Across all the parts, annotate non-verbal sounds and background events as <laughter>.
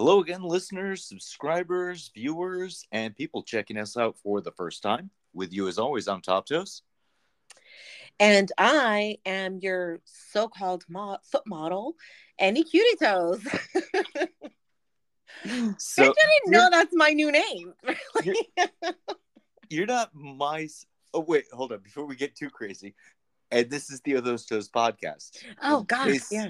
Hello again, listeners, subscribers, viewers, and people checking us out for the first time. With you, as always, I'm Top Toes. And I am your so called mo- foot model, Ennie Cutie Toes. <laughs> So I didn't know that's my new name. <laughs> you're not my. Oh wait, hold on. Before we get too crazy, and this is the Those Toes podcast. oh, gosh. Yeah.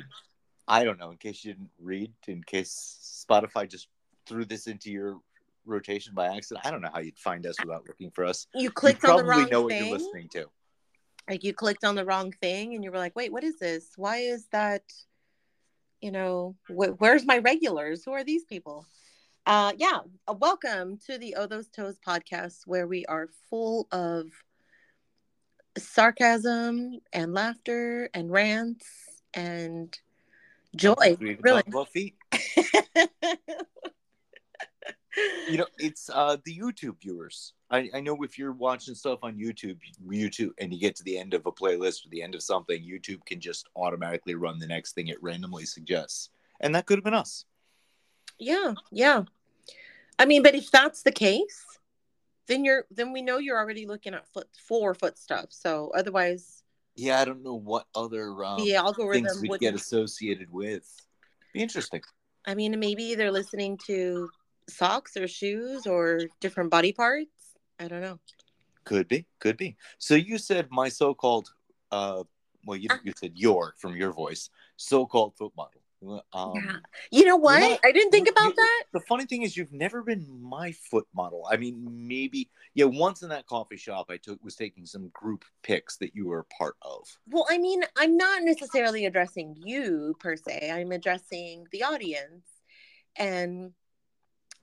I don't know. In case you didn't read, in case Spotify just threw this into your rotation by accident, I don't know how you'd find us without looking for us. You You clicked on the wrong know what thing. you're listening to. Like you clicked on the wrong thing and you were like, wait, what is this? Why is that? You know, wh- where's my regulars? Who are these people? Uh, yeah, uh, welcome to the Oh Those Toes podcast, where we are full of sarcasm and laughter and rants and joy. Really, talk about feet. <laughs> you know it's uh the youtube viewers I, I know if you're watching stuff on youtube youtube and you get to the end of a playlist or the end of something youtube can just automatically run the next thing it randomly suggests and that could have been us yeah, yeah. I mean, but if that's the case, then you're then we know you're already looking at foot four foot stuff. So otherwise, yeah i don't know what other um, the algorithm things we'd would get associated with. Be interesting. I mean, maybe they're listening to socks or shoes or different body parts. I don't know. could be could be. So you said my so-called uh well you, you said your from your voice so-called foot model um, yeah. You know what? not- I didn't think about you- that. the funny thing is you've never been my foot model i mean maybe yeah once in that coffee shop i took was taking some group pics that you were a part of Well, I mean, I'm not necessarily addressing you per se. I'm addressing the audience. And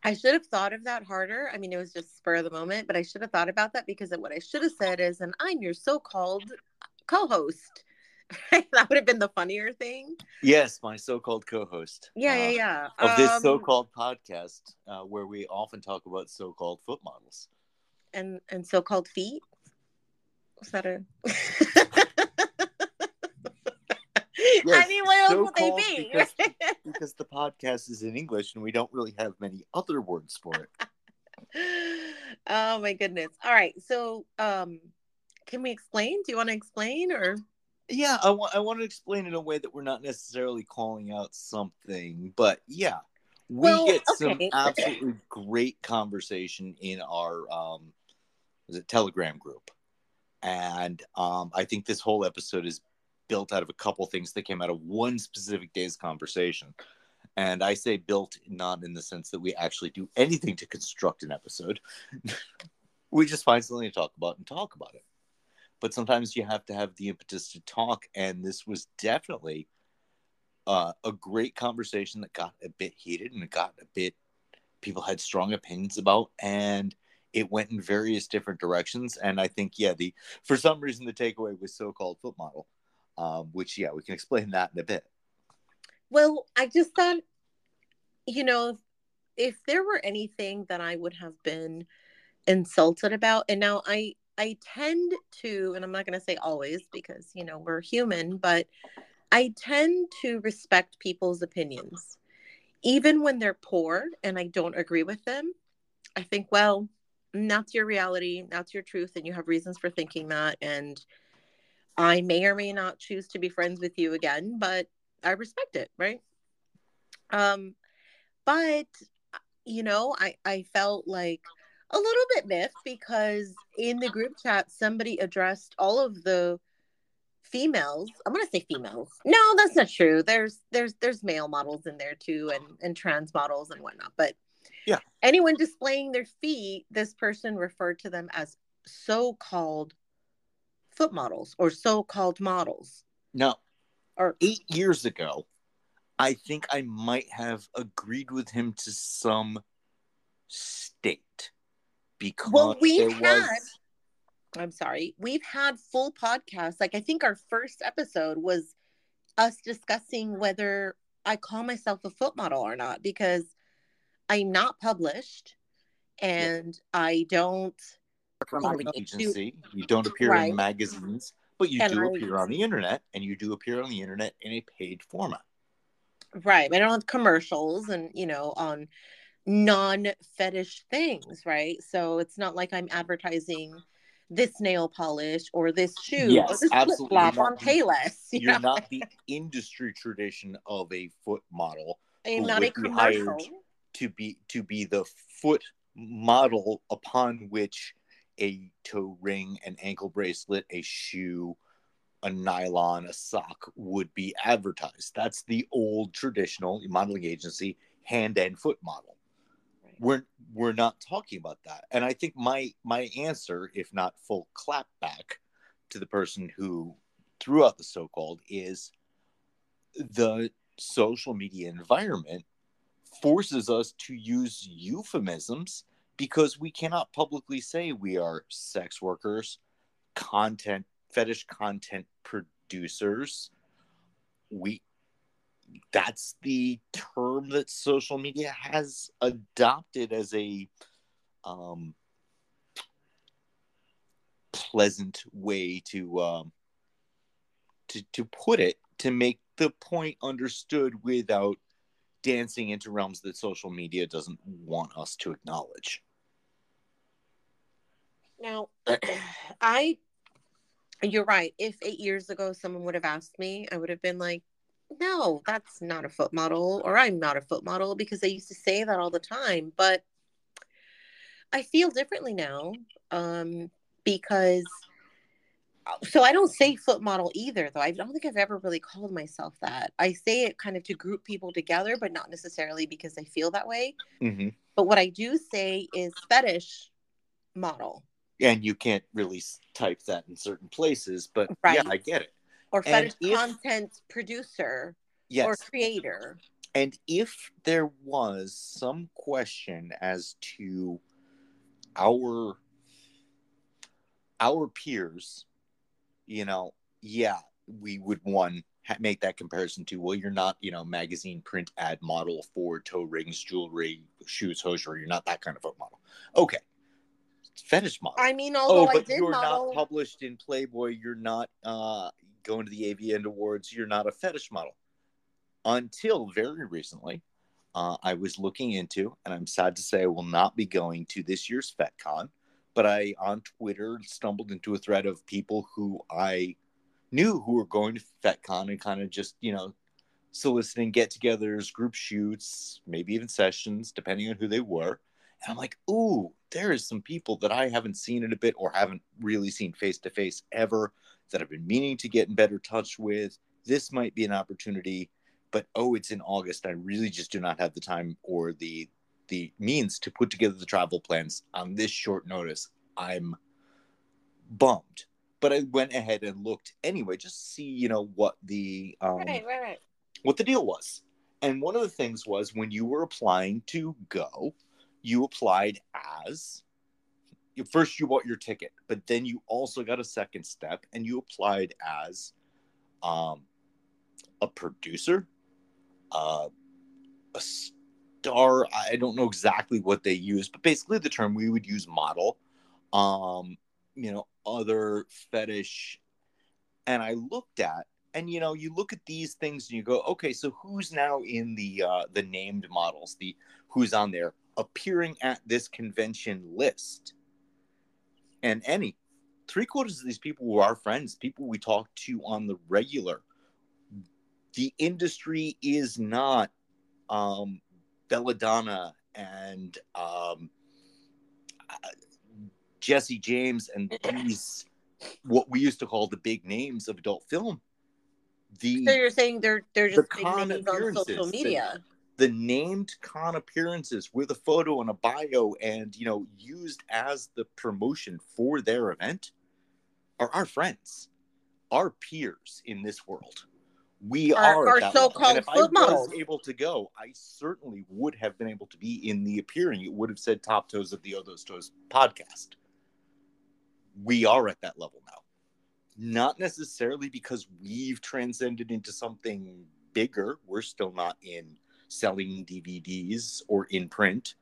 I should have thought of that harder. I mean, it was just spur of the moment, but I should have thought about that because what I should have said is, and I'm your so called co host. <laughs> that would have been the funnier thing. yes my so-called co-host Yeah, uh, yeah, yeah. of this Um, so-called podcast uh, where we often talk about so-called foot models and and so called feet. Was that a? <laughs> I mean, what else would they be? because- <laughs> because the podcast is in english and we don't really have many other words for it oh my goodness. All right. So, um, can we explain? Do you want to explain or? Yeah I want I want to explain in a way that we're not necessarily calling out something but yeah we Well, get some absolutely great conversation in our um is it telegram group? And um i think this whole episode is built out of a couple things that came out of one specific day's conversation. And i say built not in the sense that we actually do anything to construct an episode. <laughs> We just find something to talk about and talk about it but sometimes you have to have the impetus to talk and this was definitely uh, a great conversation that got a bit heated and it got a bit people had strong opinions about and it went in various different directions and i think yeah the for some reason the takeaway was so-called foot model um, which yeah we can explain that in a bit. Well, I just thought, you know, if there were anything that I would have been insulted about, and now I I tend to, and I'm not going to say always because you know we're human, but I tend to respect people's opinions, even when they're poor and I don't agree with them. I think, well, that's your reality, that's your truth, and you have reasons for thinking that, and I may or may not choose to be friends with you again, but I respect it, right? Um, but you know, I I felt like a little bit miffed because in the group chat somebody addressed all of the females. I'm gonna say females. No, that's not true. There's there's there's male models in there too, and and trans models and whatnot. But Yeah. anyone displaying their feet, this person referred to them as so-called foot models or so-called models. no Or eight years ago i think i might have agreed with him to some state because Well, we there had- was I'm sorry. We've had full podcasts. Like I think our first episode was us discussing whether I call myself a foot model or not because I'm not published and I don't from an agency. You don't appear Right. in magazines, but you And do I- appear on the internet, and you do appear on the internet in a paid format. Right. I don't have commercials and, you know, on non fetish things, right? So it's not like I'm advertising this nail polish or this shoe Yes, or this absolutely flip flop on Payless. <laughs> you You're know? not the industry tradition of a foot model I'm not a would be hired commercial. to be to be the foot model upon which a toe ring, an ankle bracelet, a shoe, a nylon, a sock would be advertised. That's the old traditional modeling agency hand and foot model. We're we're not talking about that. And I think my my answer, if not full clap back to the person who threw out the so-called is the social media environment forces us to use euphemisms because we cannot publicly say we are sex workers, content fetish content producers. We that's the term that social media has adopted as a um, pleasant way to um, to to put it to make the point understood without dancing into realms that social media doesn't want us to acknowledge. Now, <clears throat> I, you're right. If eight years ago someone would have asked me, I would have been like, no, that's not a foot model, or I'm not a foot model because they used to say that all the time. But I feel differently now um, because, so I don't say foot model either, though. I don't think I've ever really called myself that. I say it kind of to group people together, but not necessarily because I feel that way. Mm-hmm. But what I do say is fetish model. And you can't really type that in certain places, but Right. yeah, I get it. Or fetish if- content producer Yes. or creator. And if there was some question as to our our peers, you know, yeah, we would one ha- make that comparison to well, you're not, you know, magazine print ad model for toe rings, jewelry, shoes, hosiery. You're not that kind of a model. Okay, fetish model. I mean, oh, although I but you're model, not published in Playboy. You're not uh, going to the AVN Awards. You're not a fetish model. Until very recently, uh, I was looking into, and I'm sad to say I will not be going to this year's FetCon, but I on Twitter stumbled into a thread of people who I knew who were going to FetCon and kind of just, you know, soliciting get togethers, group shoots, maybe even sessions, depending on who they were. And I'm like, ooh, there is some people that I haven't seen in a bit or haven't really seen face to face ever that I've been meaning to get in better touch with. This might be an opportunity, but oh, it's in August. I really just do not have the time or the the means to put together the travel plans on this short notice. I'm bummed. But I went ahead and looked anyway, just to see, you know, what the um, right, right, right. what the deal was. And one of the things was when you were applying to go, you applied as you- first you bought your ticket, but then you also got a second step and you applied as um, a producer, uh, a star. I don't know exactly what they use, but basically the term we would use model, um, you know, other fetish. And I looked at and you know you look at these things and you go okay so who's now in the uh the named models the who's on there appearing at this convention list and any three quarters of these people were our friends people we talk to on the regular the industry is not um belladonna and um jesse james and <clears throat> these what we used to call the big names of adult film the So you're saying they're they're The just big con names on social media. The named con appearances with a photo and a bio and you know used as the promotion for their event are our friends our peers in this world. We Our- are our so-called if foot I was able to go I certainly would have been able to be in the appearing. It would have said top toes of the Othos Toes podcast. We are at that level now. Not necessarily because we've transcended into something bigger. We're still not in selling DVDs or in print.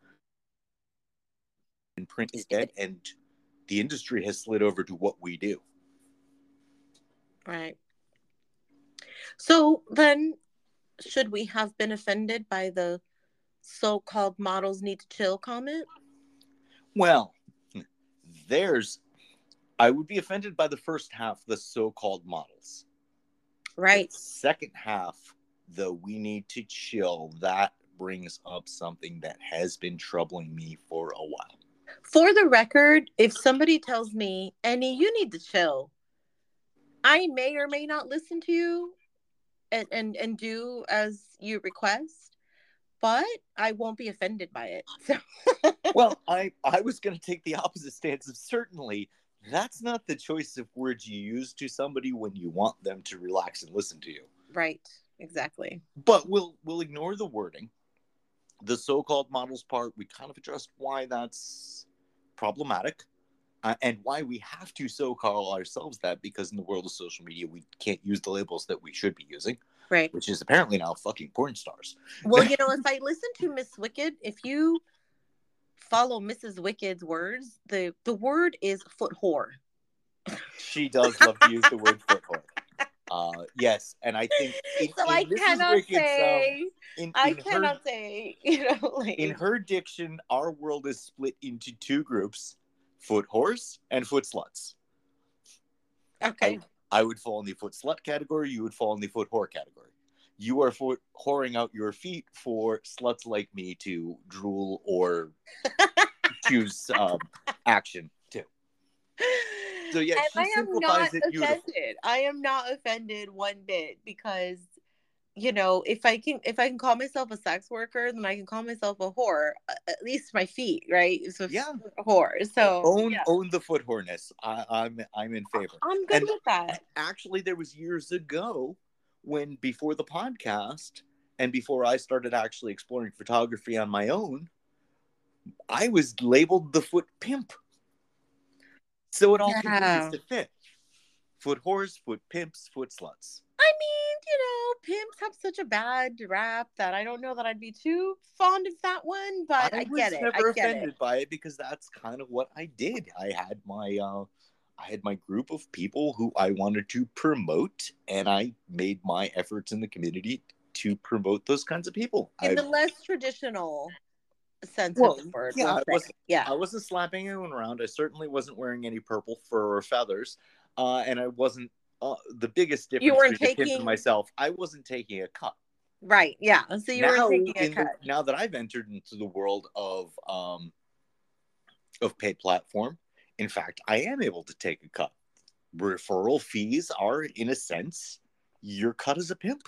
In print is dead, and the industry has slid over to what we do. Right. So then should we have been offended by the so-called models need to chill comment? Well, there's I would be offended by the first half, the so-called models. Right. The second half, the we need to chill, that brings up something that has been troubling me for a while. For the record, if somebody tells me, Ennie, you need to chill, I may or may not listen to you and, and, and do as you request, but I won't be offended by it. <laughs> So. well, I, I was going to take the opposite stance of certainly that's not the choice of words you use to somebody when you want them to relax and listen to you. Right. Exactly. But we'll we'll ignore the wording. The so-called models part, we kind of addressed why that's problematic. Uh, and why we have to so call ourselves that because in the world of social media we can't use the labels that we should be using right which is apparently now fucking porn stars well <laughs> you know if i listen to miss wicked if you follow Mrs. Wicked's words, the the word is foot whore. She does love to use the word foot whore. Uh, yes, and I think <laughs> in, so in I cannot Wicked's, say. Um, in, I cannot her, say. <laughs> You know, like... in her diction, our world is split into two groups: foot horse and foot sluts. Okay. I, I would fall in the foot slut category. You would fall in the foot whore category you are for whoring out your feet for sluts like me to drool or <laughs> choose um, action too. So yeah, and I am not offended. I am not offended one bit because you know if I can if I can call myself a sex worker, then I can call myself a whore. At least my feet, right? So yeah, whore. So own yeah. own the foot whoreness. I, I'm I'm in favor. I'm good and with that. Actually, there was years ago when before the podcast and before I started actually exploring photography on my own, I was labeled the foot pimp. So it all yeah. continues to fit. Foot whores, foot pimps, foot sluts. I mean, you know, pimps have such a bad rap that I don't know that I'd be too fond of that one, but I, I get it. I was never offended it. by it because that's kind of what I did. I had my uh I had my group of people who I wanted to promote, and I made my efforts in the community to promote those kinds of people. In I, the less traditional sense well, of the word. Yeah, I wasn't, yeah. I wasn't slapping anyone around. I certainly wasn't wearing any purple fur or feathers, uh, and I wasn't. Uh, the biggest difference you weren't taking myself. I wasn't taking a cut. Right. Yeah. So you now, were taking a cut. The, now that I've entered into the world of um, of paid platform, in fact, I am able to take a cut. Referral fees are, in a sense, your cut as a pimp.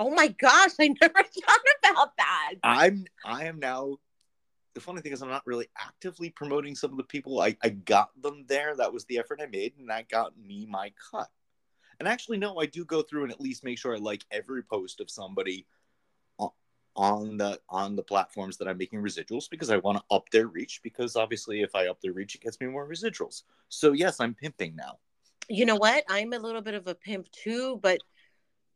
Oh my gosh, I <laughs> never thought about that. I'm I am now the funny thing is I'm not really actively promoting some of the people. I, I got them there. That was the effort I made, and that got me my cut. And actually, no, I do go through and at least make sure I like every post of somebody on the on the platforms that I'm making residuals because I want to up their reach because obviously if I up their reach it gets me more residuals. So yes, I'm pimping now. You know what? I'm a little bit of a pimp too, but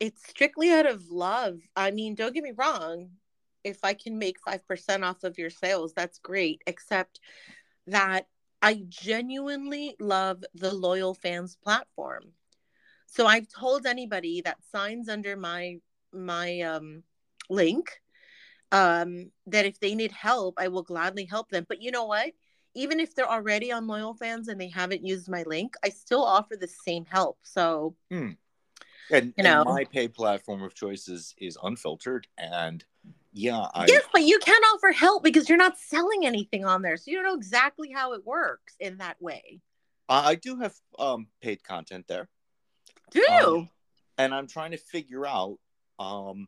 it's strictly out of love. I mean, don't get me wrong. If I can make 5% off of your sales, that's great, except that I genuinely love the loyal fans platform. So I've told anybody that signs under my my um link um, that if they need help, I will gladly help them. But you know what? Even if they're already on Loyal Fans and they haven't used my link, I still offer the same help. So, hmm. And, you know, and my pay platform of choice is, is unfiltered. And yeah, I... yes, but you can't offer help because you're not selling anything on there. So you don't know exactly how it works in that way. I do have um, paid content there. Do um, and I'm trying to figure out um,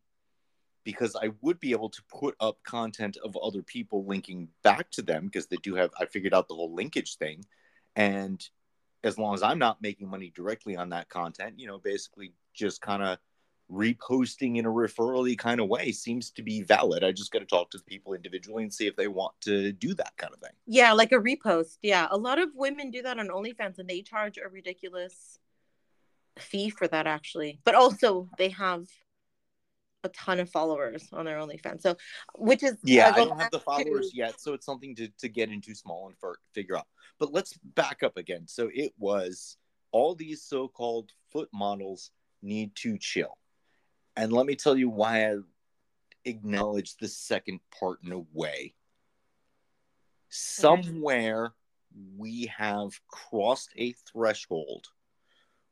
because I would be able to put up content of other people linking back to them because they do have I figured out the whole linkage thing and as long as I'm not making money directly on that content, you know, basically just kind of reposting in a referrally kind of way seems to be valid. I just got to talk to the people individually and see if they want to do that kind of thing. Yeah, like a repost. Yeah, a lot of women do that on OnlyFans and they charge a ridiculous fee for that actually. But also they have a ton of followers on their OnlyFans. So, which is yeah, uh, I don't have the followers to... yet, so it's something to to get into small and for, figure out. But let's back up again. So it was all these so-called foot models need to chill. And let me tell you why I acknowledge the second part in a way. Somewhere we have crossed a threshold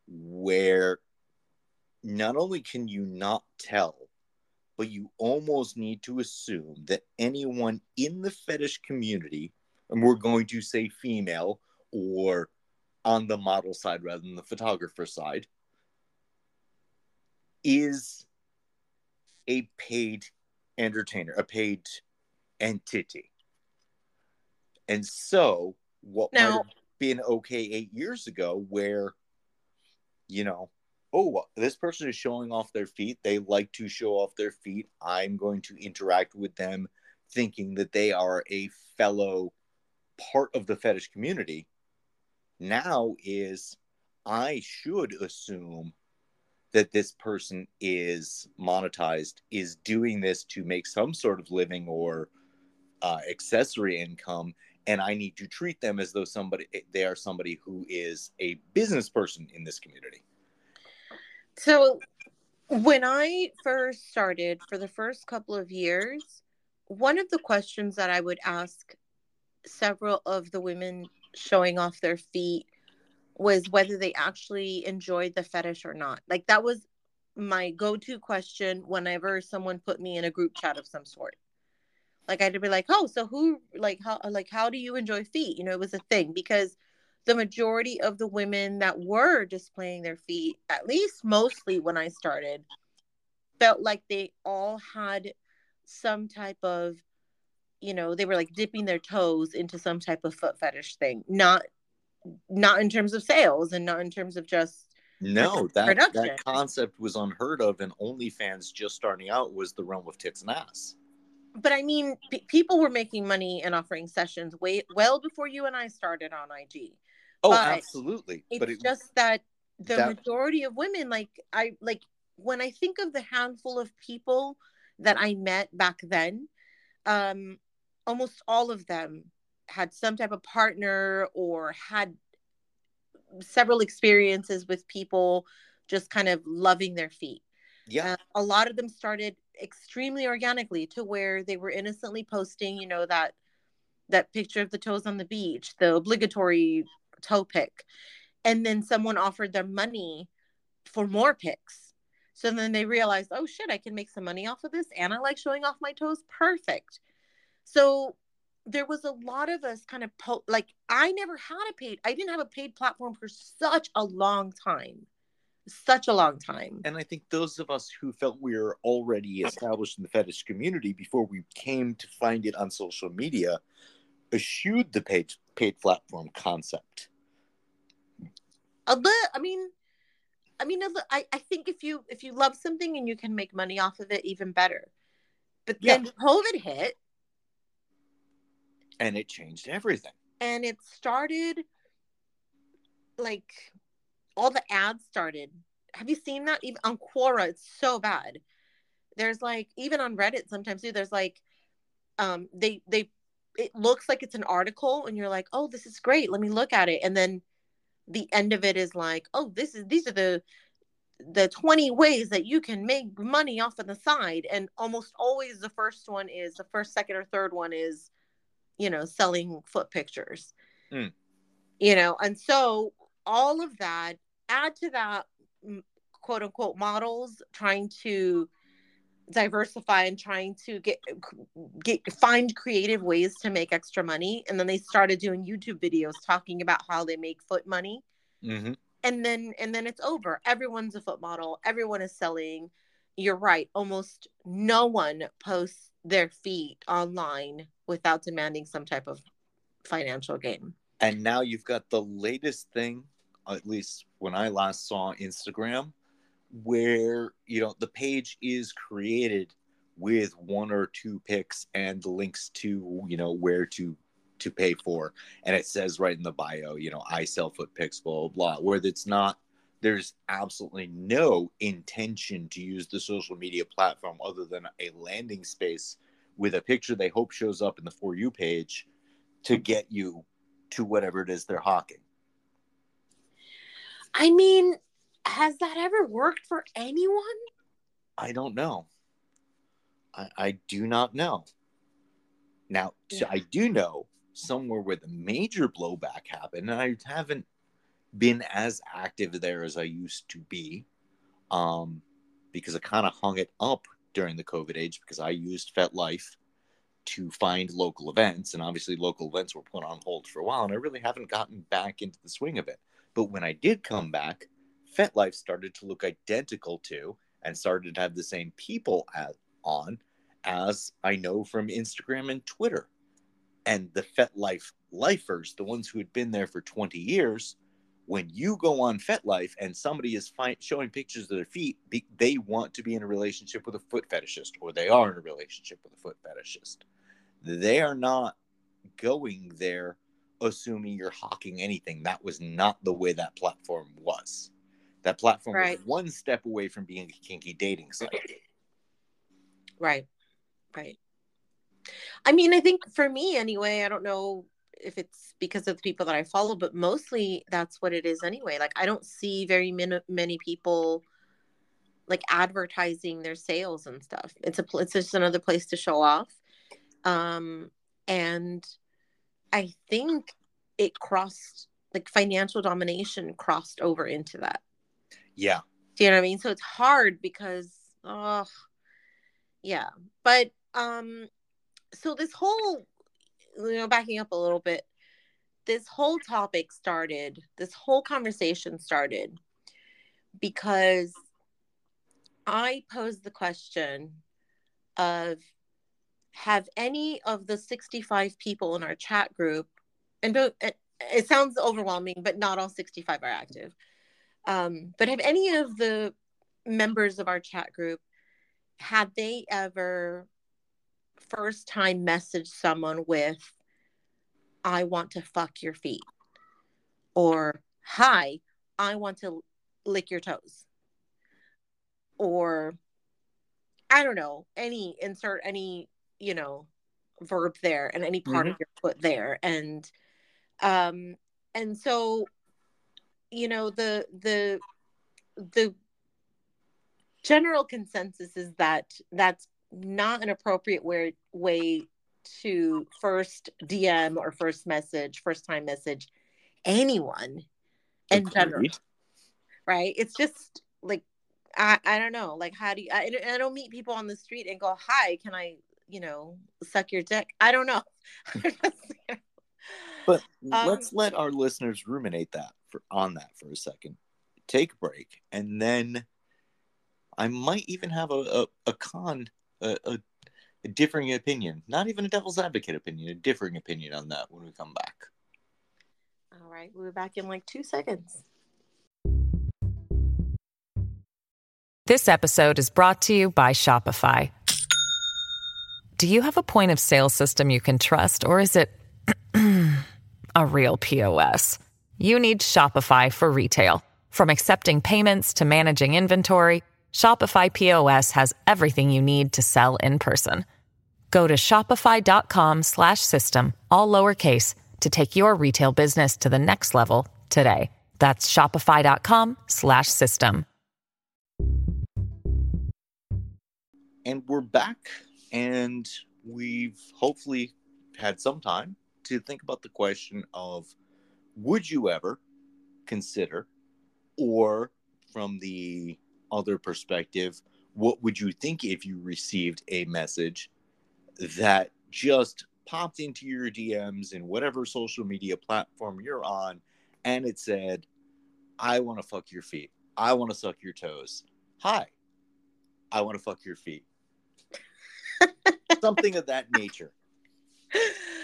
where not only can you not tell, but you almost need to assume that anyone in the fetish community, and we're going to say female or on the model side rather than the photographer side, is a paid entertainer, a paid entity. And so, what now, might have been okay eight years ago, where, you know, oh, this person is showing off their feet. They like to show off their feet. I'm going to interact with them thinking that they are a fellow part of the fetish community. Now is I should assume that this person is monetized, is doing this to make some sort of living or uh, accessory income, and I need to treat them as though somebody they are somebody who is a business person in this community. So, when I first started for the first couple of years, one of the questions that I would ask several of the women showing off their feet was whether they actually enjoyed the fetish or not. Like that was my go-to question whenever someone put me in a group chat of some sort. Like I'd be like, "Oh, so who like how like how do you enjoy feet?" You know, it was a thing because the majority of the women that were displaying their feet, at least mostly when I started, felt like they all had some type of you know, they were like dipping their toes into some type of foot fetish thing. Not not in terms of sales and not in terms of just no that production. that concept was unheard of and OnlyFans just starting out was the realm of tits and ass. But I mean, p- people were making money and offering sessions way well before you and I started on IG. Oh, but absolutely. It's but it, just that the that... majority of women, like I like when I think of the handful of people that I met back then, um, almost all of them had some type of partner or had several experiences with people just kind of loving their feet. Yeah. Uh, a lot of them started extremely organically to where they were innocently posting, you know, that that picture of the toes on the beach, the obligatory toe pic. And then someone offered them money for more pics. So then they realized, oh shit, I can make some money off of this. And I like showing off my toes. Perfect. So there was a lot of us kind of po- like I never had a paid I didn't have a paid platform for such a long time. Such a long time. And I think those of us who felt we were already established in the fetish community before we came to find it on social media eschewed the paid paid platform concept. A bit, I mean, I mean, I, I think if you if you love something and you can make money off of it, even better. But then yeah. COVID hit, and it changed everything. And it started like all the ads started. Have you seen that? Even on Quora, it's so bad. There's like even on Reddit sometimes too. There's like um they they it looks like it's an article and you're like, oh, this is great. Let me look at it. And then the end of it is like, oh, this is these are the the 20 ways that you can make money off of the side. And almost always the first one is the first, second, or third one is you know, selling foot pictures. Mm. You know, and so all of that, add to that, quote unquote, models trying to diversify and trying to get get find creative ways to make extra money. And then they started doing youtube videos talking about how they make foot money. Mm-hmm. and then and then it's over. Everyone's a foot model. Everyone is selling. You're right. Almost no one posts their feet online without demanding some type of financial gain. And now you've got the latest thing, at least when I last saw Instagram, where you know the page is created with one or two pics and links to you know where to to pay for and it says right in the bio you know i sell foot pics blah blah blah where it's not there's absolutely no intention to use the social media platform other than a landing space with a picture they hope shows up in the for you page to get you to whatever it is they're hawking. I mean, has that ever worked for anyone? I don't know. I, I do not know. Now, so I do know somewhere where the major blowback happened, and I haven't been as active there as I used to be, um, because I kind of hung it up during the COVID age because I used FetLife to find local events, and obviously local events were put on hold for a while, and I really haven't gotten back into the swing of it. But when I did come back, FetLife started to look identical to and started to have the same people on as I know from Instagram and Twitter. And the FetLife lifers, the ones who had been there for 20 years, when you go on FetLife and somebody is fi- showing pictures of their feet, they want to be in a relationship with a foot fetishist, or they are in a relationship with a foot fetishist. They are not going there assuming you're hawking anything. That was not the way that platform was. That platform right. was one step away from being a kinky dating site. Right. Right. I mean, I think for me anyway, I don't know if it's because of the people that I follow, but mostly that's what it is anyway. Like I don't see very many many people like advertising their sales and stuff. It's a it's just another place to show off. Um and I think it crossed like financial domination crossed over into that. Yeah. Do you know what I mean? So it's hard because oh yeah. But um so this whole you know backing up a little bit this whole topic started this whole conversation started because i posed the question of have any of the 65 people in our chat group and don't it, it sounds overwhelming but not all 65 are active um, but have any of the members of our chat group had they ever first time message someone with, I want to fuck your feet, or hi, I want to lick your toes, or I don't know, any insert any, you know, verb there and any part mm-hmm. of your foot there. And, um, and so, you know, the, the, the general consensus is that that's not an appropriate way, way to first DM or first message, first time message anyone in Agreed. general. Right? It's just like I, I don't know. Like how do you I, I don't meet people on the street and go, Hi, can I, you know, suck your dick? I don't know. <laughs> but um, let's let our listeners ruminate that for on that for a second. Take a break and then I might even have a, a, a con a, a, a differing opinion, not even a devil's advocate opinion, a differing opinion on that when we come back. All right, we'll be back in like two seconds. This episode is brought to you by Shopify. Do you have a point of sale system you can trust, or is it <clears throat> a real POS? You need Shopify for retail. From accepting payments to managing inventory, Shopify POS has everything you need to sell in person. Go to shopify.com/system all lowercase to take your retail business to the next level today. That's shopify.com/system. And we're back and we've hopefully had some time to think about the question of would you ever consider or from the other perspective, what would you think if you received a message that just popped into your DMs and whatever social media platform you're on and it said, I want to fuck your feet. I want to suck your toes. Hi, I want to fuck your feet. <laughs> Something of that nature. <laughs>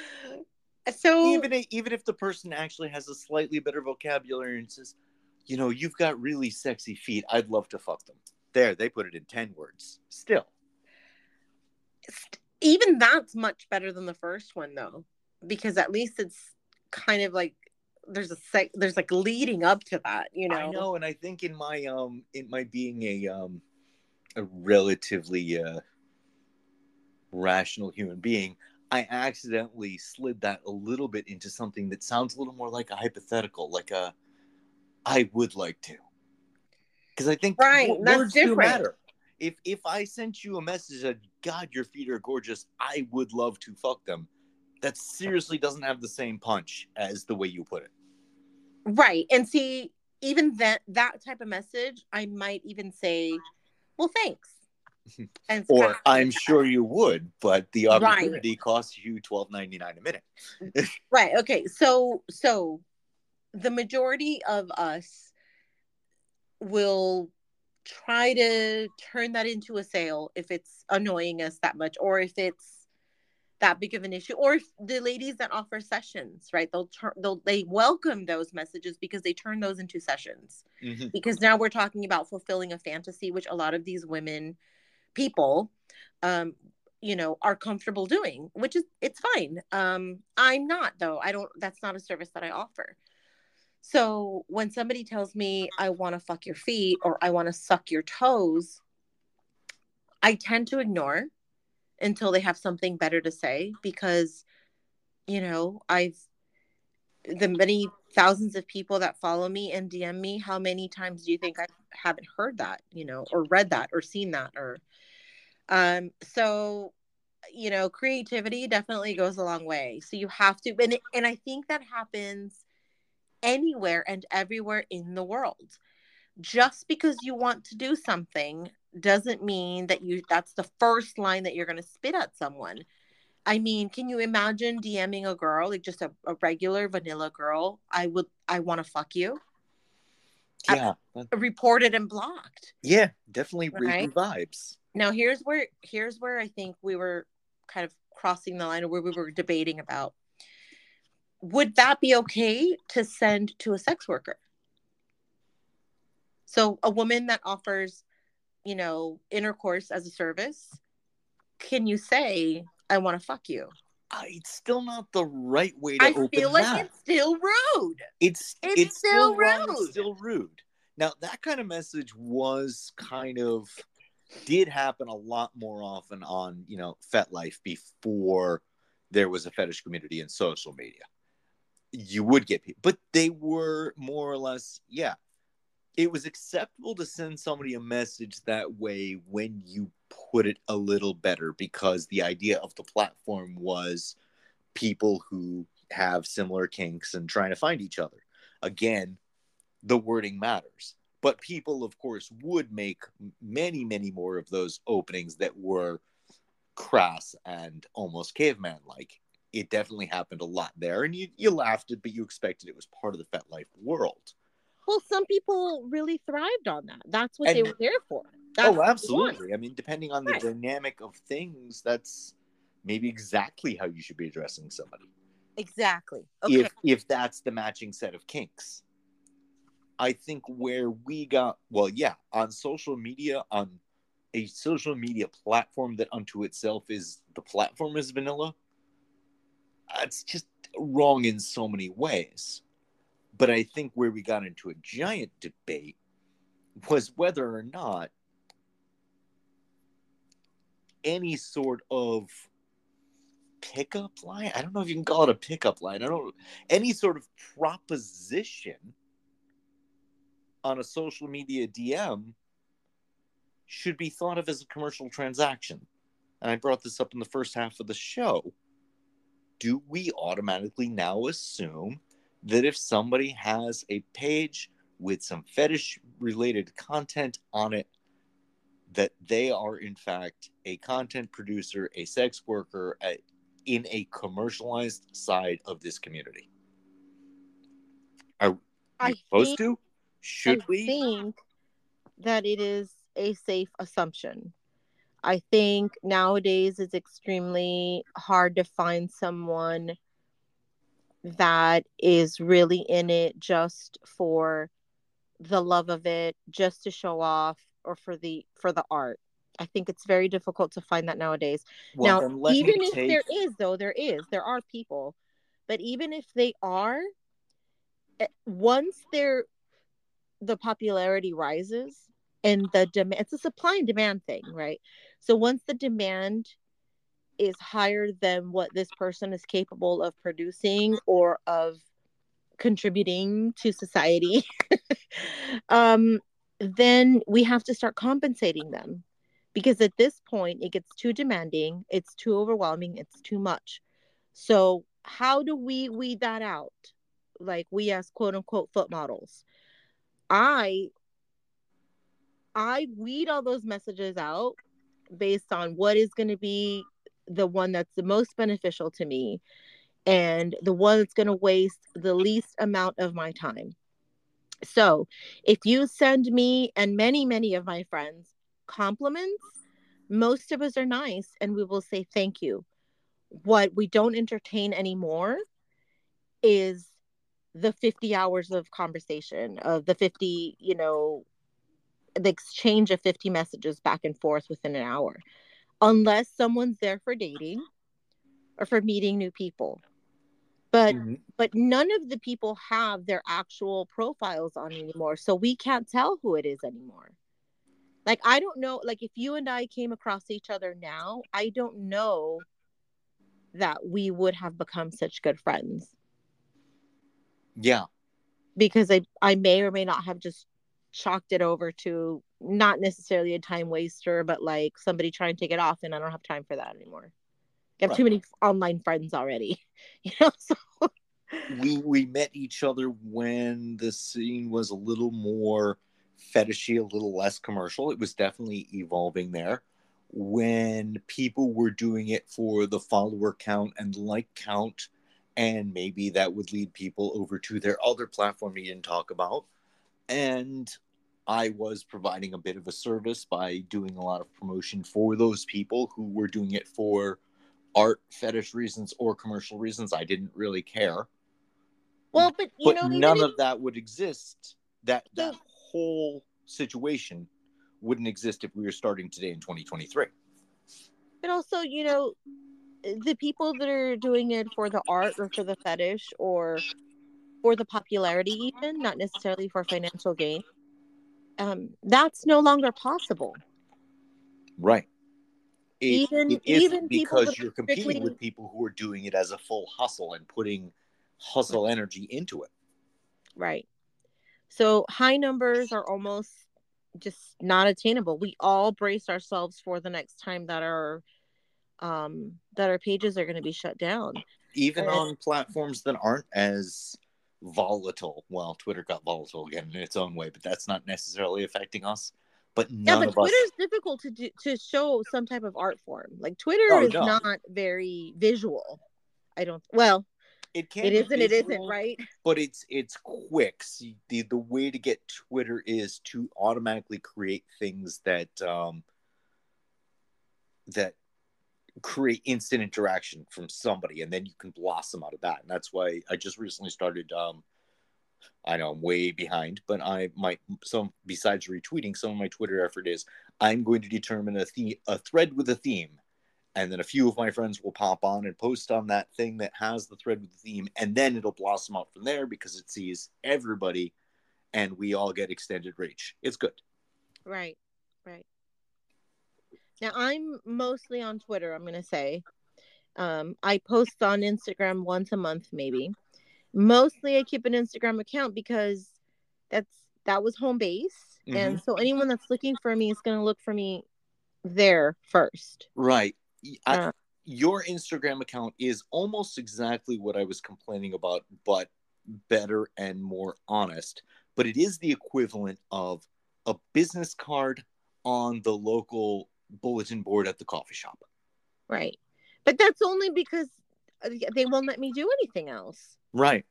So even if, even if the person actually has a slightly better vocabulary and says, you know, you've got really sexy feet. I'd love to fuck them. There, they put it in 10 words. Still. Even that's much better than the first one, though, because at least it's kind of like there's a sec there's like leading up to that you know i know and i think in my um in my being a um a relatively uh rational human being i accidentally slid that a little bit into something that sounds a little more like a hypothetical like a I would like to. Because I think right, w- words different. do matter. if if I sent you a message that God, your feet are gorgeous, I would love to fuck them. That seriously doesn't have the same punch as the way you put it. Right. And see, even that that type of message, I might even say, "Well, thanks." Or I'm sure you would, but the opportunity right. costs you twelve ninety nine a minute. <laughs> right. Okay. So so the majority of us will try to turn that into a sale if it's annoying us that much or if it's that big of an issue or the ladies that offer sessions right they'll turn they'll they welcome those messages because they turn those into sessions mm-hmm. because now we're talking about fulfilling a fantasy which a lot of these women people um you know are comfortable doing which is it's fine. Um i'm not though. I don't that's not a service that i offer. So when somebody tells me i want to fuck your feet or i want to suck your toes i tend to ignore until they have something better to say because you know i've the many thousands of people that follow me and dm me how many times do you think i haven't heard that you know or read that or seen that or um so you know creativity definitely goes a long way so you have to and, and i think that happens anywhere and everywhere in the world just because you want to do something doesn't mean that you that's the first line that you're going to spit at someone. I mean, can you imagine DMing a girl, like just a, a regular vanilla girl? I would, I want to fuck you. Yeah. I, reported and blocked. Yeah, definitely right? vibes. Now here's where here's where I think we were kind of crossing the line or where we were debating about. Would that be okay to send to a sex worker? So a woman that offers you know, intercourse as a service, can you say, I want to fuck you? Uh, it's still not the right way to. I open feel like that. it's still rude. It's it's, it's still, still rude. It's still rude. Now that kind of message was kind of did happen a lot more often on you know FetLife before there was a fetish community in social media. You would get people, but they were more or less yeah it was acceptable to send somebody a message that way when you put it a little better because the idea of the platform was people who have similar kinks and trying to find each other. Again, the wording matters. But people, of course, would make many, many more of those openings that were crass and almost caveman like. It definitely happened a lot there, and you, you laughed it, but you expected it was part of the FetLife world. Well, some people really thrived on that. That's what and, they were there for. That's oh, absolutely. I mean, depending on the right. dynamic of things, that's maybe exactly how you should be addressing somebody. Exactly. Okay. If if that's the matching set of kinks. I think where we got well, yeah, on social media, on a social media platform that unto itself is the platform is vanilla, it's just wrong in so many ways. But I think where we got into a giant debate was whether or not any sort of pickup line, I don't know if you can call it a pickup line, I don't any sort of proposition on a social media DM should be thought of as a commercial transaction. And I brought this up in the first half of the show. Do we automatically now assume that if somebody has a page with some fetish related content on it, that they are in fact a content producer, a sex worker a, in a commercialized side of this community. Are we I supposed think, to? Should I we? think that it is a safe assumption. I think nowadays it's extremely hard to find someone that is really in it just for the love of it, just to show off or for the for the art. I think it's very difficult to find that nowadays. Well, now, even if take... there is though, there is, there are people, but even if they are eh, once they're the popularity rises and the demand it's a supply and demand thing, right? So once the demand is higher than what this person is capable of producing or of contributing to society <laughs> um, then we have to start compensating them because at this point it gets too demanding, it's too overwhelming, it's too much. So, how do we weed that out? Like we as quote unquote foot models. I I weed all those messages out based on what is going to be the one that's the most beneficial to me and the one that's going to waste the least amount of my time. So, if you send me and many, many of my friends compliments, most of us are nice and we will say thank you. What we don't entertain anymore is the 50 hours of conversation, of the 50, you know, the exchange of 50 messages back and forth within an hour, unless someone's there for dating or for meeting new people. But mm-hmm. but none of the people have their actual profiles on anymore, so we can't tell who it is anymore. Like I don't know, like if you and I came across each other now, I don't know that we would have become such good friends. Yeah. Because I I may or may not have just chalked it over to not necessarily a time waster, but like somebody trying to get off, and I don't have time for that anymore. I have right. too many online friends already, <laughs> you know. So we we met each other when the scene was a little more fetishy, a little less commercial. It was definitely evolving there. When people were doing it for the follower count and like count, and maybe that would lead people over to their other platform you didn't talk about and I was providing a bit of a service by doing a lot of promotion for those people who were doing it for art fetish reasons or commercial reasons. I didn't really care. Well, but you but know, none of that would exist. That that whole situation wouldn't exist if we were starting today in 2023. But also, you know, the people that are doing it for the art or for the fetish or for the popularity even not necessarily for financial gain um, that's no longer possible. Right. It, even it even because you're competing strictly... with people who are doing it as a full hustle and putting hustle energy into it. Right. So high numbers are almost just not attainable. We all brace ourselves for the next time that our um that our pages are going to be shut down even and... on platforms that aren't as volatile. Well, Twitter got volatile again in its own way, but that's not necessarily affecting us. But none yeah, but Twitter's us... difficult to do, to show some type of art form. Like Twitter oh, is no. not very visual. I don't. Well, it can. It isn't. Visual, it isn't right. But it's it's quick. See, the the way to get Twitter is to automatically create things that um that create instant interaction from somebody and then you can blossom out of that. And that's why i just recently started um i know i'm way behind but i might some besides retweeting some of my twitter effort is i'm going to determine a theme a thread with a theme and then a few of my friends will pop on and post on that thing that has the thread with the theme and then it'll blossom out from there because it sees everybody and we all get extended reach. It's good. Right now I'm mostly on Twitter, I'm gonna say. Um, I post on Instagram once a month, maybe. Mostly I keep an Instagram account because that's that was home base. Mm-hmm. And so anyone that's looking for me is gonna look for me there first. Right. I, uh, your Instagram account is almost exactly what I was complaining about, but better and more honest. But it is the equivalent of a business card on the local bulletin board at the coffee shop. Right. But that's only because uh, they won't let me do anything else. Right.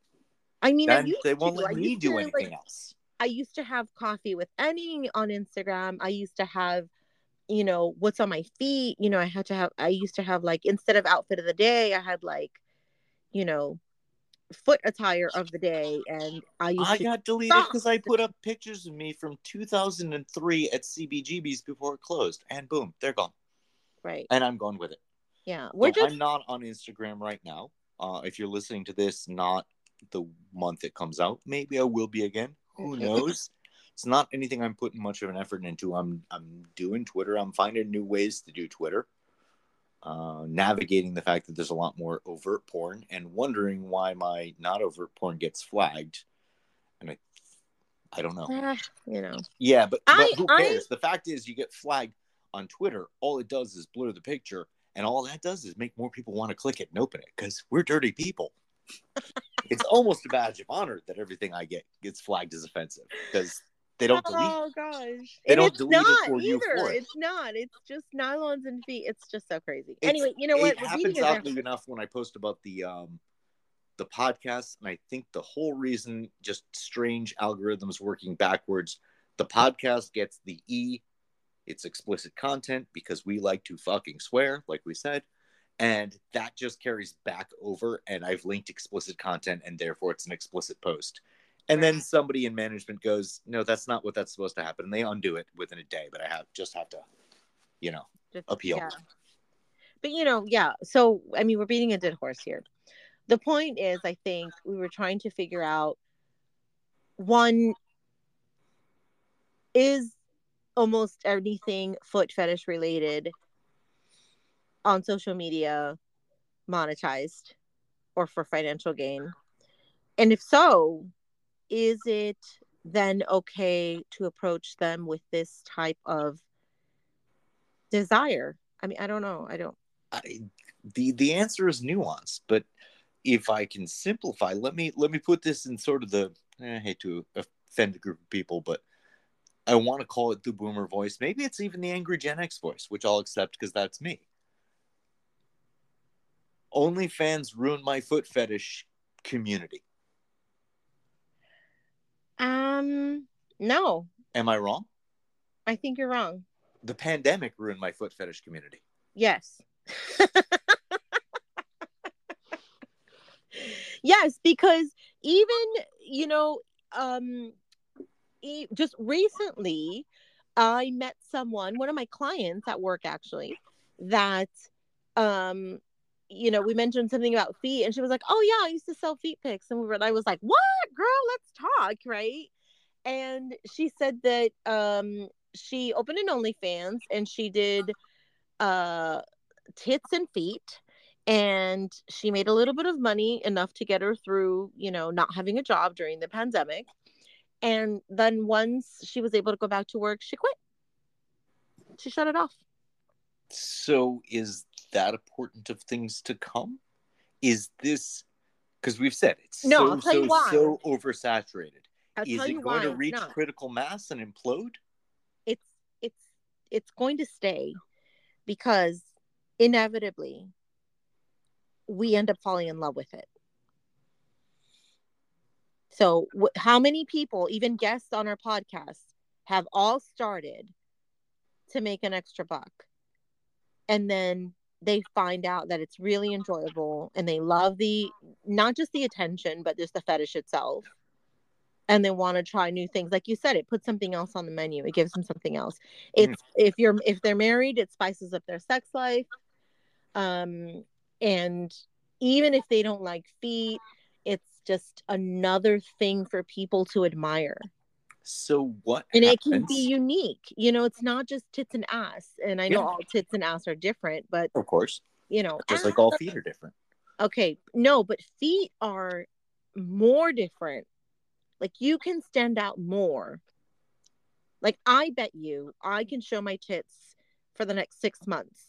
I mean, I they won't let me do anything like, else. I used to have coffee with any on Instagram. I used to have, you know, what's on my feet. You know, I had to have, I used to have like, instead of outfit of the day, I had like, you know, foot attire of the day and i i got deleted because i put up pictures of me from 2003 at cbgb's before it closed and boom they're gone. Right. And i'm gone with it. Yeah we're so just... i'm not on instagram right now. Uh, if you're listening to this not the month it comes out. Maybe i will be again. Who <laughs> knows? It's not anything i'm putting much of an effort into. I'm i'm doing twitter. I'm finding new ways to do twitter uh, navigating the fact that there's a lot more overt porn and wondering why my not overt porn gets flagged. And I, I don't know. Uh, you know. Yeah, but, but I, who cares? I... The fact is, you get flagged on Twitter, all it does is blur the picture, and all that does is make more people want to click it and open it because we're dirty people. <laughs> it's almost a badge of honor that everything I get gets flagged as offensive because they don't delete. Oh gosh, They And don't delete it not for you either. for it. It's not. It's just nylons and feet. It's just so crazy. It's- anyway, you know what? It happens a enough when I post about the um the podcast, and I think the whole reason just strange algorithms working backwards. The podcast gets the E, it's explicit content because we like to fucking swear, like we said, and that just carries back over. And I've linked explicit content, and therefore it's an explicit post. And then somebody in management goes, "No, that's not what that's supposed to happen," and they undo it within a day. But I have just have to, you know, Just- appeal. yeah. But you know, yeah. So I mean, we're beating a dead horse here. The point is, I think we were trying to figure out one is almost anything foot fetish related on social media monetized or for financial gain? And if so, is it then okay to approach them with this type of desire? I mean, I don't know. I don't. I, the the answer is nuanced, but if I can simplify, let me let me put this in sort of the eh, I hate to offend a group of people, but I want to call it the boomer voice. Maybe it's even the angry Gen X voice, which I'll accept because that's me. OnlyFans ruined my foot fetish community. Um, no, Am I wrong? I think you're wrong. The pandemic ruined my foot fetish community. Yes. <laughs> yes, because even, you know, um e- just recently I met someone, one of my clients at work actually, that um you know, we mentioned something about feet and she was like, "Oh yeah, I used to sell feet pics." And we were I was like, "What? Girl, let's talk, right?" And she said that um she opened an OnlyFans and she did uh tits and feet and she made a little bit of money enough to get her through you know not having a job during the pandemic and then once she was able to go back to work she quit she shut it off So is that important of things to come? Is this because we've said it's No, so I'll tell you so so oversaturated? i'll is it going why to reach not. critical mass and implode? it's it's it's going to stay because inevitably we end up falling in love with it so wh- how many people even guests on our podcast have all started to make an extra buck and then they find out that it's really enjoyable and they love the not just the attention but just the fetish itself. And they want to try new things. Like you said it puts something else on the menu. It gives them something else. It's if you're if they're married it spices up their sex life. Um and even if they don't like feet it's just another thing for people to admire So what? and it can be unique you know it's not just tits and ass and i know Yeah. all tits and ass are different but of course, you know just ass- like all feet are different. okay no but feet are more different like you can stand out more like i bet you i can show my tits for the next six months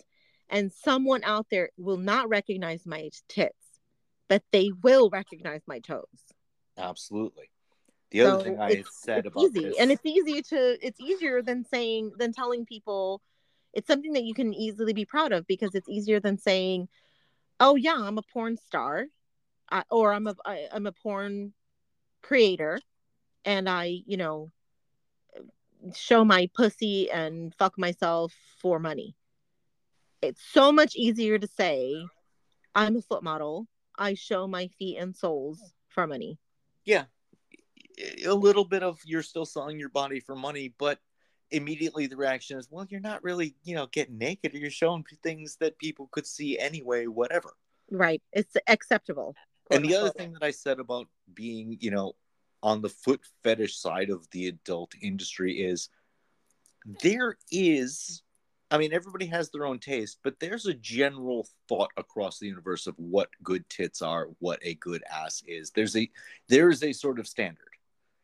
and someone out there will not recognize my tits but they will recognize my toes Absolutely. The other So thing I it's- said about easy this, and it's easy to it's easier than saying than telling people it's something that you can easily be proud of because it's easier than saying oh yeah i'm a porn star I, or i'm a I, i'm a porn creator and i you know show my pussy and fuck myself for money. It's so much easier to say i'm a foot model i show my feet and soles for money. Yeah, a little bit of you're still selling your body for money, but immediately the reaction is, well, you're not really, you know, getting naked. Or you're showing things that people could see anyway, whatever. right it's acceptable and the other thing that I said about being, you know, on the foot fetish side of the adult industry is there is, I mean, everybody has their own taste, but there's a general thought across the universe of what good tits are, what a good ass is. There's a there is a sort of standard.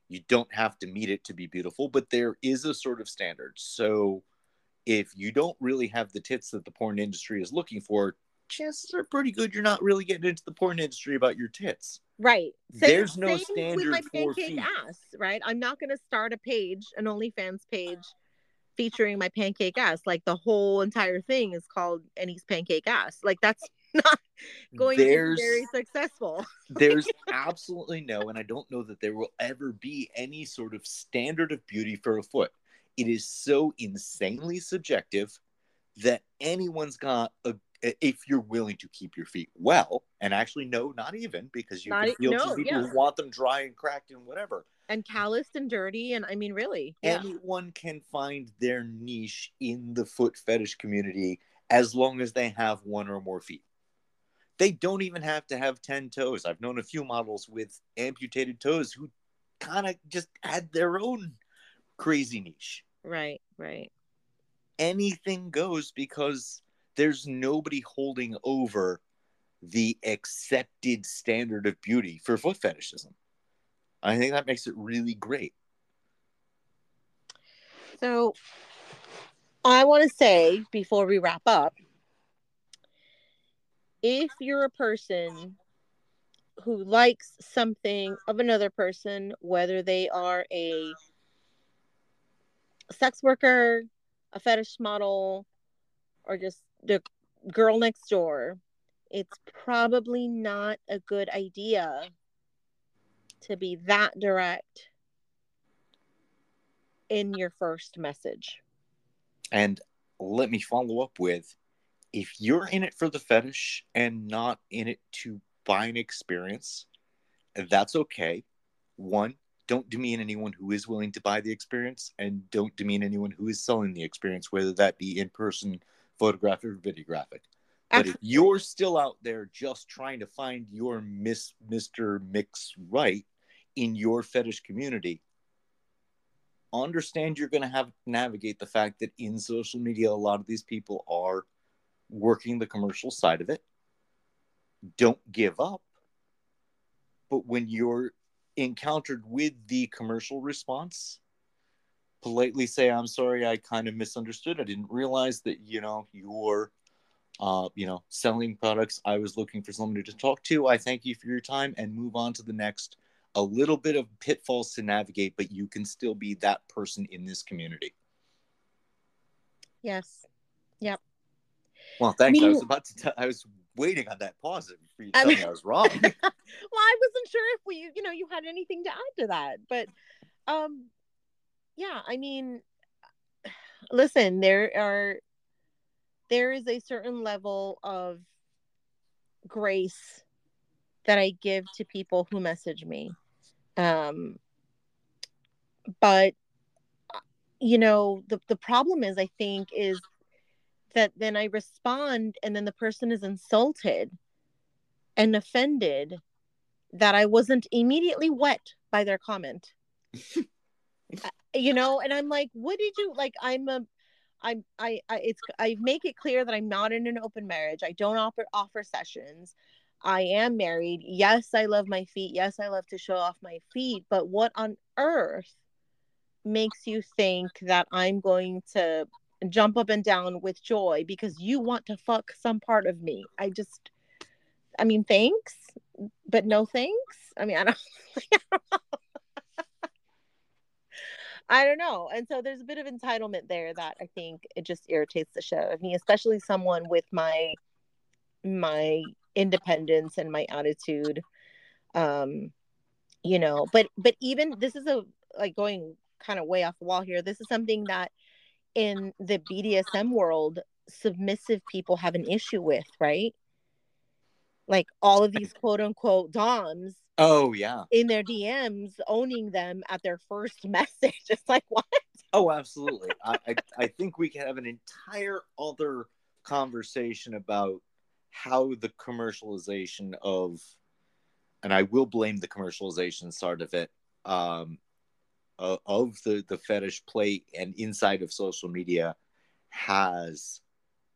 You don't have to meet it to be beautiful, but there is a sort of standard. So if you don't really have the tits that the porn industry is looking for, chances are pretty good you're not really getting into the porn industry about your tits. Right. There's no standard with my pancake ass, right? I'm not going to start a page, an OnlyFans page, featuring my pancake ass. Like the whole entire thing is called Ennie's pancake ass. Like that's <laughs> not going There's to be very successful. <laughs> there's absolutely no, and I don't know that there will ever be any sort of standard of beauty for a foot. It is so insanely subjective that anyone's got a if you're willing to keep your feet well, and actually no, not even because you Not can feel no, people yeah. who want them dry and cracked and whatever. And calloused and dirty, and I mean, really, yeah. Anyone can find their niche in the foot fetish community as long as they have one or more feet. They don't even have to have 10 toes. I've known a few models with amputated toes who kind of just had their own crazy niche. right, right. Anything goes because there's nobody holding over the accepted standard of beauty for foot fetishism. I think that makes it really great. So I want to say before we wrap up if you're a person who likes something of another person, whether they are a sex worker, a fetish model, or just the girl next door, it's probably not a good idea to be that direct in your first message. And let me follow up with if you're in it for the fetish and not in it to buy an experience, that's okay. One, don't demean anyone who is willing to buy the experience, and don't demean anyone who is selling the experience, whether that be in person, photographic, or videographic. But if you're still out there just trying to find your Miss Mr. Mix right in your fetish community, understand you're going to have to navigate the fact that in social media, a lot of these people are working the commercial side of it. Don't give up. But when you're encountered with the commercial response, politely say, I'm sorry, I kind of misunderstood. I didn't realize that, you know, you're uh, you know, selling products. I was looking for somebody to talk to. I thank you for your time and move on to the next. A little bit of pitfalls to navigate, but you can still be that person in this community. Yes. Well, thanks. I, mean- was about to. T- I was waiting on that pause for you to I tell mean- me I was wrong. <laughs> well, I wasn't sure if we, you know, you had anything to add to that, but um yeah, I mean listen, there are there is a certain level of grace that I give to people who message me. Um but you know, the the problem is I think is that then I respond and then the person is insulted and offended that I wasn't immediately wet by their comment. <laughs> Uh, you know, and I'm like, what did you like? I'm a I'm I, I it's I make it clear that I'm not in an open marriage. I don't offer offer sessions. I am married. Yes, I love my feet. Yes, I love to show off my feet, but what on earth makes you think that I'm going to jump up and down with joy because you want to fuck some part of me? I just I mean, thanks, but no thanks. I mean, I don't, I don't know. I don't know. And so there's a bit of entitlement there that I think it just irritates the show. I mean, especially someone with my my independence and my attitude. Um, you know, but but even this is a like going kind of way off the wall here. This is something that in the BDSM world, submissive people have an issue with, right? Like all of these quote unquote DOMs oh yeah. in their DMs owning them at their first <laughs> message. It's like, what? Oh, absolutely. I, I I think we can have an entire other conversation about how the commercialization of, and I will blame the commercialization side of it, um, uh, of the the fetish play and inside of social media has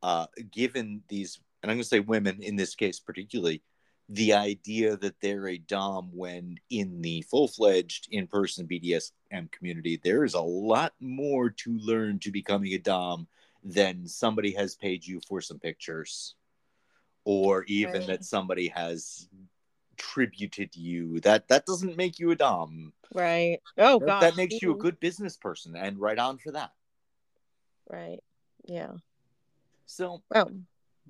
uh, given these, and I'm going to say women in this case particularly, the idea that they're a dom when in the full-fledged in-person BDSM community there is a lot more to learn to becoming a dom than somebody has paid you for some pictures or even Right. that somebody has tributed you that that doesn't make you a dom Right. Oh that, god. that makes you a good business person and right on for that Right. Yeah. so Oh.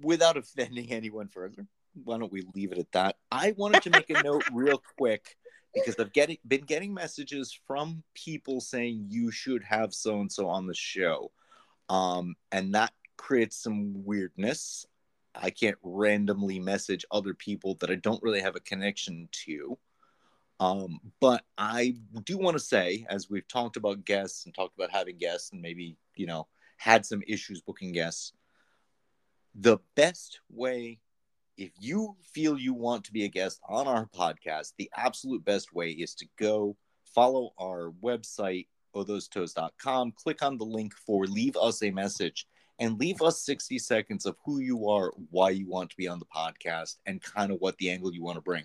without offending <laughs> anyone further why don't we leave it at that i wanted to make a note <laughs> real quick because i've getting been getting messages from people saying you should have so and so on the show um and that creates some weirdness i can't randomly message other people that i don't really have a connection to. Um but i do want to say as we've talked about guests and talked about having guests and maybe you know had some issues booking guests the best way if you feel you want to be a guest on our podcast the absolute best way is to go follow our website ohthosetoes.com click on the link for leave us a message and leave us 60 seconds of who you are why you want to be on the podcast and kind of what the angle you want to bring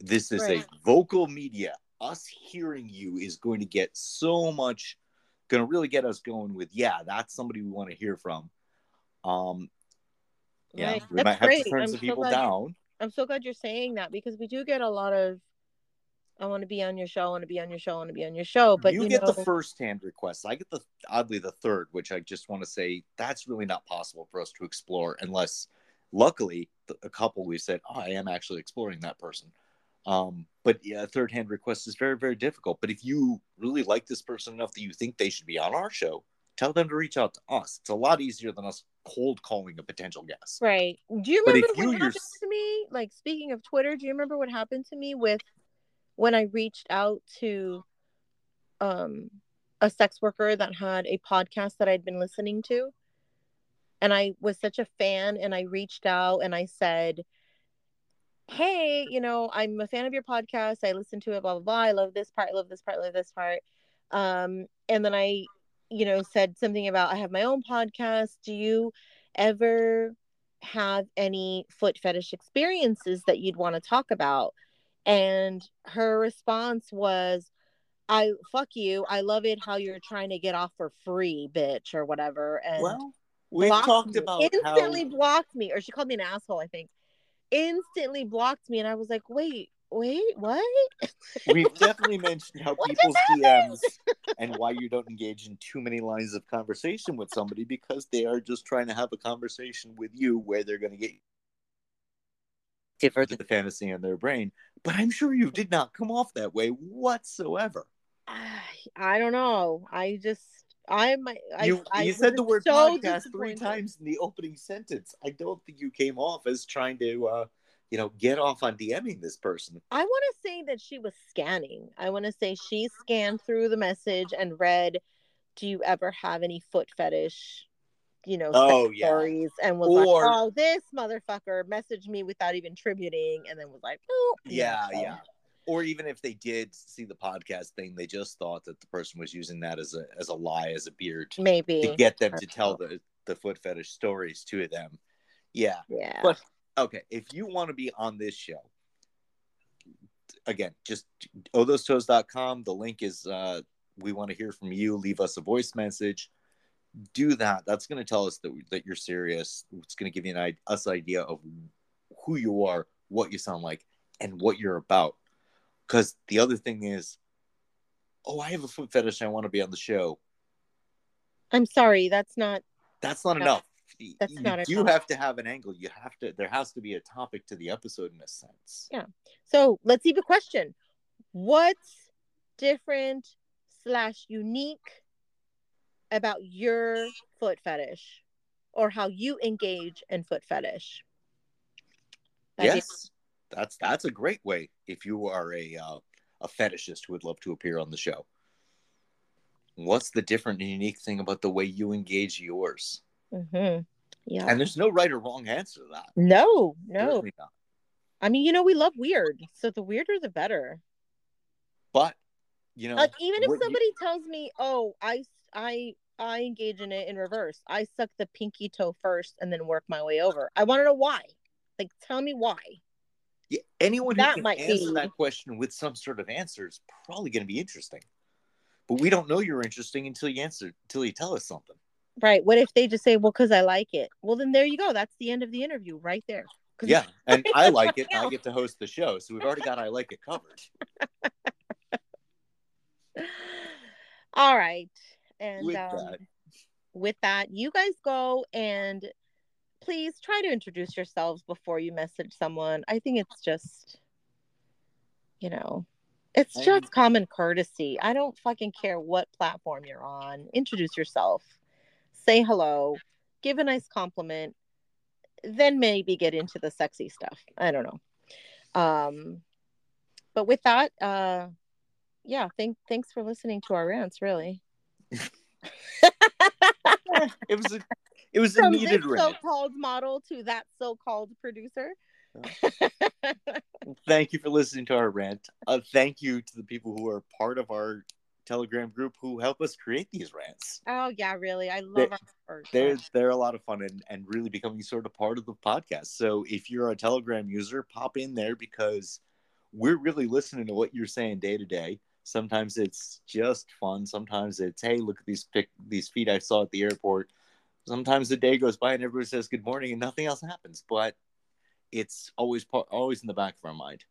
this is Right. a vocal media us hearing you is going to get so much going to really get us going with yeah that's somebody we want to hear from um yeah Right. we That's might have great. to turn I'm some so people glad- down I'm so glad you're saying that because we do get a lot of I want to be on your show, I want to be on your show, I want to be on your show. But you, you, get know, the first hand requests i get the oddly the third which i just want to say that's really not possible for us to explore unless luckily a couple we said oh i am actually exploring that person um but yeah third hand request is very very difficult but if you really like this person enough that you think they should be on our show tell them to reach out to us it's a lot easier than us cold calling a potential guest Right. Do you remember what you happened to me? Like speaking of Twitter, do you remember what happened to me with when I reached out to um a sex worker that had a podcast that I'd been listening to? And I was such a fan and I reached out and I said, Hey, you know, I'm a fan of your podcast. I listen to it, blah blah blah. I love this part, I love this part, I love this part. Um, and then I, you know, said something about I have my own podcast. Do you ever have any foot fetish experiences that you'd want to talk about? And her response was, I fuck you. I love it how you're trying to get off for free, bitch, or whatever. And well we've talked me. about instantly how blocked me, or she called me an asshole, I think. Instantly blocked me, and I was like, wait, wait, what? <laughs> We've definitely mentioned how What people's? DMs and why you don't engage in too many lines of conversation with somebody because they are just trying to have a conversation with you where they're going to get the fantasy in their brain. But I'm sure you did not come off that way whatsoever. I don't know. I just I'm I, you I you said the word so podcast three times in the opening sentence. I don't think you came off as trying to, uh, you know, get off on DMing this person. I want to say that she was scanning. I want to say she scanned through the message and read, "Do you ever have any foot fetish?" You know, Oh, yeah. stories, and was Or- like, "Oh, this motherfucker messaged me without even tributing," and then was like, "Oh, Yeah, no." yeah. Or even if they did see the podcast thing, they just thought that the person was using that as a as a lie, as a beard maybe to get them to tell the the foot fetish stories to them. Yeah. Yeah, But okay, if you want to be on this show, again, just ohthosetoes.com. The link is uh we want to hear from you. Leave us a voice message. Do that. That's going to tell us that that you're serious. It's going to give you an us idea of who you are, what you sound like, and what you're about. Because the other thing is, oh, I have a foot fetish. I want to be on the show. I'm sorry, that's not. That's not No, enough. that's you not enough. have to have an angle. You have to. There has to be a topic to the episode in a sense. Yeah. So let's leave a question. What's different slash unique about your foot fetish or how you engage in foot fetish? That'd be- yes, that's that's a great way. If you are a uh, a fetishist who would love to appear on the show, what's the different and unique thing about the way you engage yours? Mhm. Yeah. And there's no right or wrong answer to that. no, no. I mean, you know, we love weird. So the weirder the better. But you know, Like even if what you- somebody tells me, "Oh, I I I engage in it in reverse. I suck the pinky toe first and then work my way over." I want to know why. Like tell me why. yeah, anyone who that can might answer be- that question with some sort of answer is probably going to be interesting. But we don't know you're interesting until you answer until you tell us something. Right. What if they just say, well, because I like it? Well, then there you go. That's the end of the interview right there. Yeah, and I <laughs> like it. I get to host the show, so we've already got I like it covered. <laughs> All right. And With um, that. with that, you guys go and please try to introduce yourselves before you message someone. I think it's just, you know, it's just common courtesy. I don't fucking care what platform you're on. Introduce yourself, say hello, give a nice compliment, then maybe get into the sexy stuff. I don't know. Um, but with that, uh, yeah, thank thanks for listening to our rants. Really, It was a it was a needed this rant. so-called model to that so-called producer. <laughs> Thank you for listening to our rant. Uh, thank you to the people who are part of our Telegram group who help us create these rants. oh yeah, really, I They- love our first. They're they're a lot of fun and, and really becoming sort of part of the podcast. So if you're a Telegram user, pop in there because we're really listening to what you're saying day to day. Sometimes it's just fun. Sometimes it's hey, look at these pic these feet I saw at the airport. Sometimes the day goes by and everybody says good morning and nothing else happens. But it's always always in the back of our mind.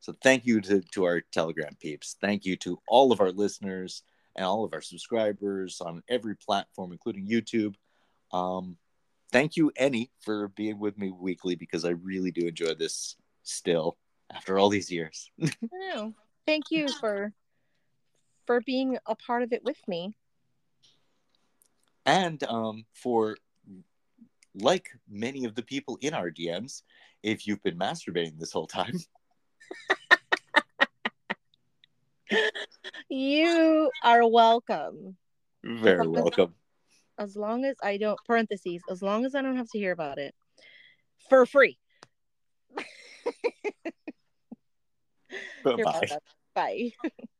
So thank you to, to our Telegram peeps. Thank you to all of our listeners and all of our subscribers on every platform, including YouTube. Um, thank you, Ennie, for being with me weekly because I really do enjoy this still after all these years. <laughs> Thank you for for being a part of it with me. and um, for like many of the people in our DMs, if you've been masturbating this whole time, <laughs> You are welcome. very welcome. As long as I don't parentheses, as long as I don't have to hear about it for free. You're Bye. Bye. <laughs>